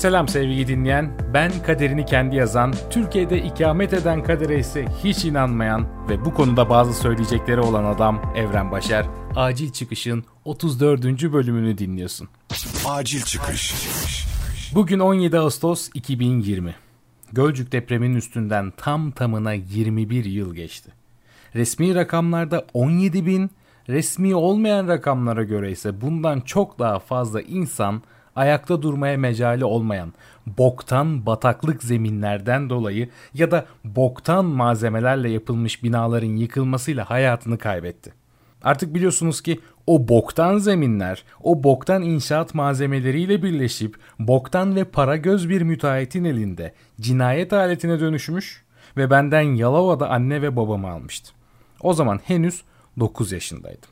Selam sevgili dinleyen. Ben kaderini kendi yazan, Türkiye'de ikamet eden kadere ise hiç inanmayan ve bu konuda bazı söyleyecekleri olan adam Evren Başar. Acil Çıkış'ın 34. bölümünü dinliyorsun. Acil Çıkış. Bugün 17 Ağustos 2020. Gölcük depreminin üstünden tam tamına 21 yıl geçti. Resmi rakamlarda 17 bin, resmi olmayan rakamlara göre ise bundan çok daha fazla insan ayakta durmaya mecali olmayan boktan bataklık zeminlerden dolayı ya da boktan malzemelerle yapılmış binaların yıkılmasıyla hayatını kaybetti. Artık biliyorsunuz ki o boktan zeminler, o boktan inşaat malzemeleriyle birleşip boktan ve para göz bir müteahhitin elinde cinayet aletine dönüşmüş ve benden Yalova'da anne ve babamı almıştı. O zaman henüz 9 yaşındaydım.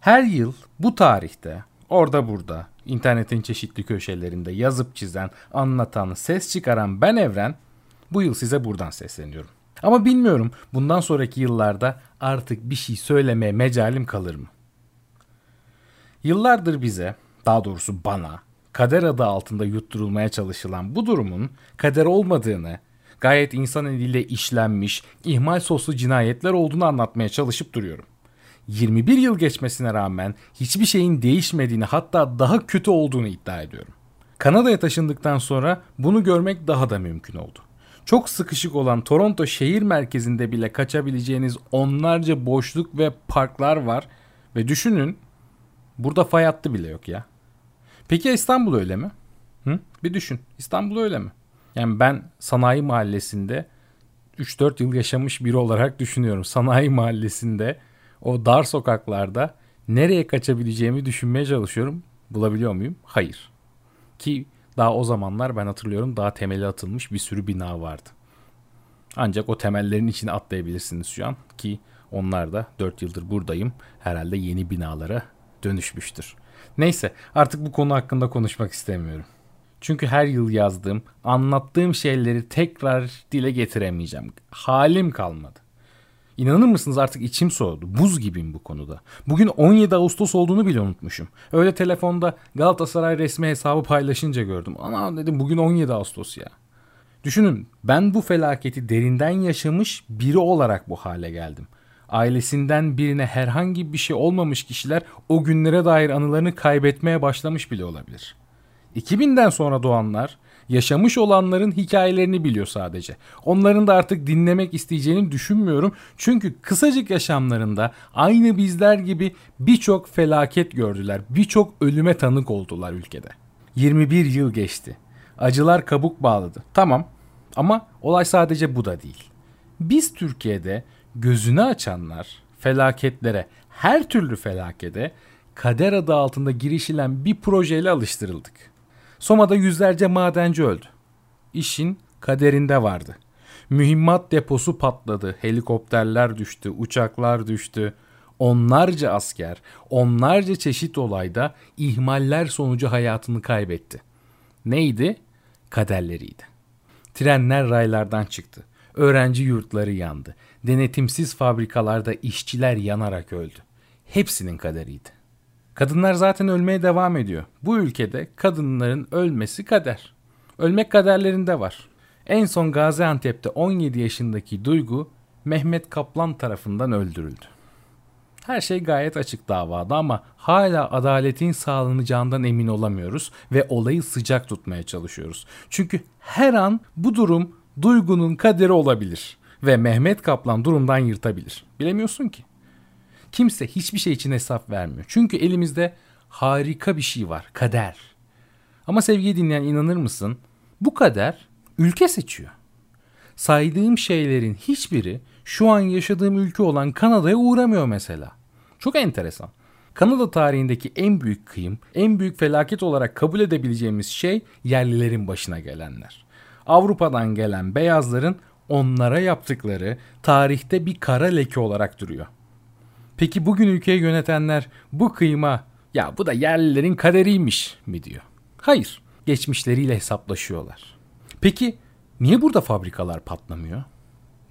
Her yıl bu tarihte orada burada internetin çeşitli köşelerinde yazıp çizen, anlatan, ses çıkaran ben Evren bu yıl size buradan sesleniyorum. Ama bilmiyorum bundan sonraki yıllarda artık bir şey söylemeye mecalim kalır mı? Yıllardır bize, daha doğrusu bana, kader adı altında yutturulmaya çalışılan bu durumun kader olmadığını, gayet insan eliyle işlenmiş, ihmal soslu cinayetler olduğunu anlatmaya çalışıp duruyorum. 21 yıl geçmesine rağmen hiçbir şeyin değişmediğini hatta daha kötü olduğunu iddia ediyorum. Kanada'ya taşındıktan sonra bunu görmek daha da mümkün oldu. Çok sıkışık olan Toronto şehir merkezinde bile kaçabileceğiniz onlarca boşluk ve parklar var ve düşünün burada fay hattı bile yok ya. Peki İstanbul öyle mi? Hı? Bir düşün. İstanbul öyle mi? Yani ben sanayi mahallesinde 3-4 yıl yaşamış biri olarak düşünüyorum. Sanayi mahallesinde o dar sokaklarda nereye kaçabileceğimi düşünmeye çalışıyorum. Bulabiliyor muyum? Hayır. Ki daha o zamanlar ben hatırlıyorum daha temeli atılmış bir sürü bina vardı. Ancak o temellerin içine atlayabilirsiniz şu an ki onlar da 4 yıldır buradayım. Herhalde yeni binalara dönüşmüştür. Neyse artık bu konu hakkında konuşmak istemiyorum. Çünkü her yıl yazdığım, anlattığım şeyleri tekrar dile getiremeyeceğim. Halim kalmadı. İnanır mısınız artık içim soğudu. Buz gibiyim bu konuda. Bugün 17 Ağustos olduğunu bile unutmuşum. Öyle telefonda Galatasaray resmi hesabı paylaşınca gördüm. Ana dedim bugün 17 Ağustos ya. Düşünün ben bu felaketi derinden yaşamış biri olarak bu hale geldim. Ailesinden birine herhangi bir şey olmamış kişiler o günlere dair anılarını kaybetmeye başlamış bile olabilir. 2000'den sonra doğanlar yaşamış olanların hikayelerini biliyor sadece. Onların da artık dinlemek isteyeceğini düşünmüyorum. Çünkü kısacık yaşamlarında aynı bizler gibi birçok felaket gördüler. Birçok ölüme tanık oldular ülkede. 21 yıl geçti. Acılar kabuk bağladı. Tamam ama olay sadece bu da değil. Biz Türkiye'de gözünü açanlar felaketlere, her türlü felakete kader adı altında girişilen bir projeyle alıştırıldık. Soma'da yüzlerce madenci öldü. İşin kaderinde vardı. Mühimmat deposu patladı, helikopterler düştü, uçaklar düştü. Onlarca asker, onlarca çeşit olayda ihmaller sonucu hayatını kaybetti. Neydi? Kaderleriydi. Trenler raylardan çıktı. Öğrenci yurtları yandı. Denetimsiz fabrikalarda işçiler yanarak öldü. Hepsinin kaderiydi. Kadınlar zaten ölmeye devam ediyor. Bu ülkede kadınların ölmesi kader. Ölmek kaderlerinde var. En son Gaziantep'te 17 yaşındaki Duygu Mehmet Kaplan tarafından öldürüldü. Her şey gayet açık davada ama hala adaletin sağlanacağından emin olamıyoruz ve olayı sıcak tutmaya çalışıyoruz. Çünkü her an bu durum Duygu'nun kaderi olabilir ve Mehmet Kaplan durumdan yırtabilir. Bilemiyorsun ki. Kimse hiçbir şey için hesap vermiyor. Çünkü elimizde harika bir şey var. Kader. Ama sevgili dinleyen inanır mısın? Bu kader ülke seçiyor. Saydığım şeylerin hiçbiri şu an yaşadığım ülke olan Kanada'ya uğramıyor mesela. Çok enteresan. Kanada tarihindeki en büyük kıyım, en büyük felaket olarak kabul edebileceğimiz şey yerlilerin başına gelenler. Avrupa'dan gelen beyazların onlara yaptıkları tarihte bir kara leke olarak duruyor. Peki bugün ülkeyi yönetenler bu kıyma ya bu da yerlilerin kaderiymiş mi diyor? Hayır, geçmişleriyle hesaplaşıyorlar. Peki niye burada fabrikalar patlamıyor?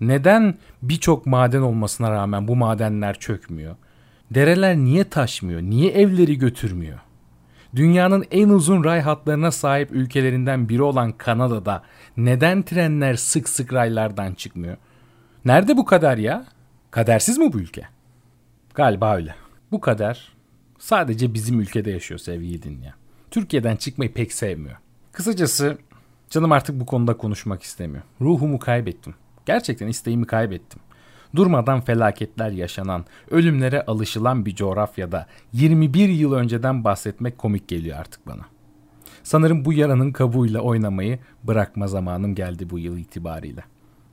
Neden birçok maden olmasına rağmen bu madenler çökmüyor? Dereler niye taşmıyor? Niye evleri götürmüyor? Dünyanın en uzun ray hatlarına sahip ülkelerinden biri olan Kanada'da neden trenler sık sık raylardan çıkmıyor? Nerede bu kader ya? Kadersiz mi bu ülke? Galiba öyle. Bu kader sadece bizim ülkede yaşıyor sevgili dinleyen. Türkiye'den çıkmayı pek sevmiyor. Kısacası canım artık bu konuda konuşmak istemiyor. Ruhumu kaybettim. Gerçekten isteğimi kaybettim. Durmadan felaketler yaşanan, ölümlere alışılan bir coğrafyada 21 yıl önceden bahsetmek komik geliyor artık bana. Sanırım bu yaranın kabuğuyla oynamayı bırakma zamanım geldi bu yıl itibariyle.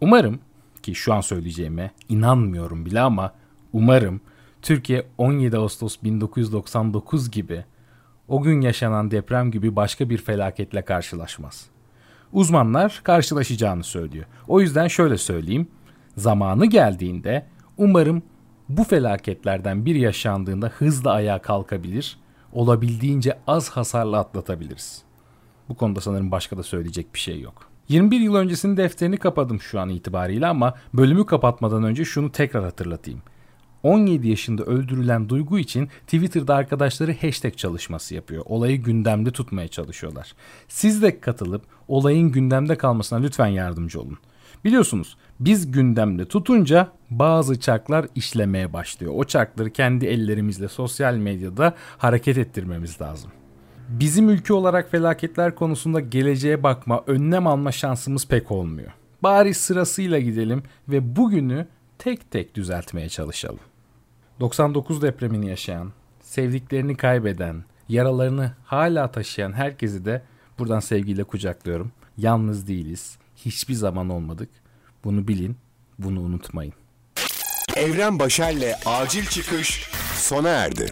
Umarım ki şu an söyleyeceğime inanmıyorum bile ama umarım Türkiye 17 Ağustos 1999 gibi o gün yaşanan deprem gibi başka bir felaketle karşılaşmaz. Uzmanlar karşılaşacağını söylüyor. O yüzden şöyle söyleyeyim. Zamanı geldiğinde umarım bu felaketlerden bir yaşandığında hızla ayağa kalkabilir, olabildiğince az hasarla atlatabiliriz. Bu konuda sanırım başka da söyleyecek bir şey yok. 21 yıl öncesinin defterini kapadım şu an itibariyle ama bölümü kapatmadan önce şunu tekrar hatırlatayım. 17 yaşında öldürülen Duygu için Twitter'da arkadaşları hashtag çalışması yapıyor. Olayı gündemde tutmaya çalışıyorlar. Siz de katılıp olayın gündemde kalmasına lütfen yardımcı olun. Biliyorsunuz biz gündemde tutunca bazı çarklar işlemeye başlıyor. O çarkları kendi ellerimizle sosyal medyada hareket ettirmemiz lazım. Bizim ülke olarak felaketler konusunda geleceğe bakma, önlem alma şansımız pek olmuyor. Bari sırasıyla gidelim ve bugünü tek tek düzeltmeye çalışalım. 99 depremini yaşayan, sevdiklerini kaybeden, yaralarını hala taşıyan herkesi de buradan sevgiyle kucaklıyorum. Yalnız değiliz. Hiçbir zaman olmadık. Bunu bilin, bunu unutmayın. Evren Başer'le Acil Çıkış sona erdi.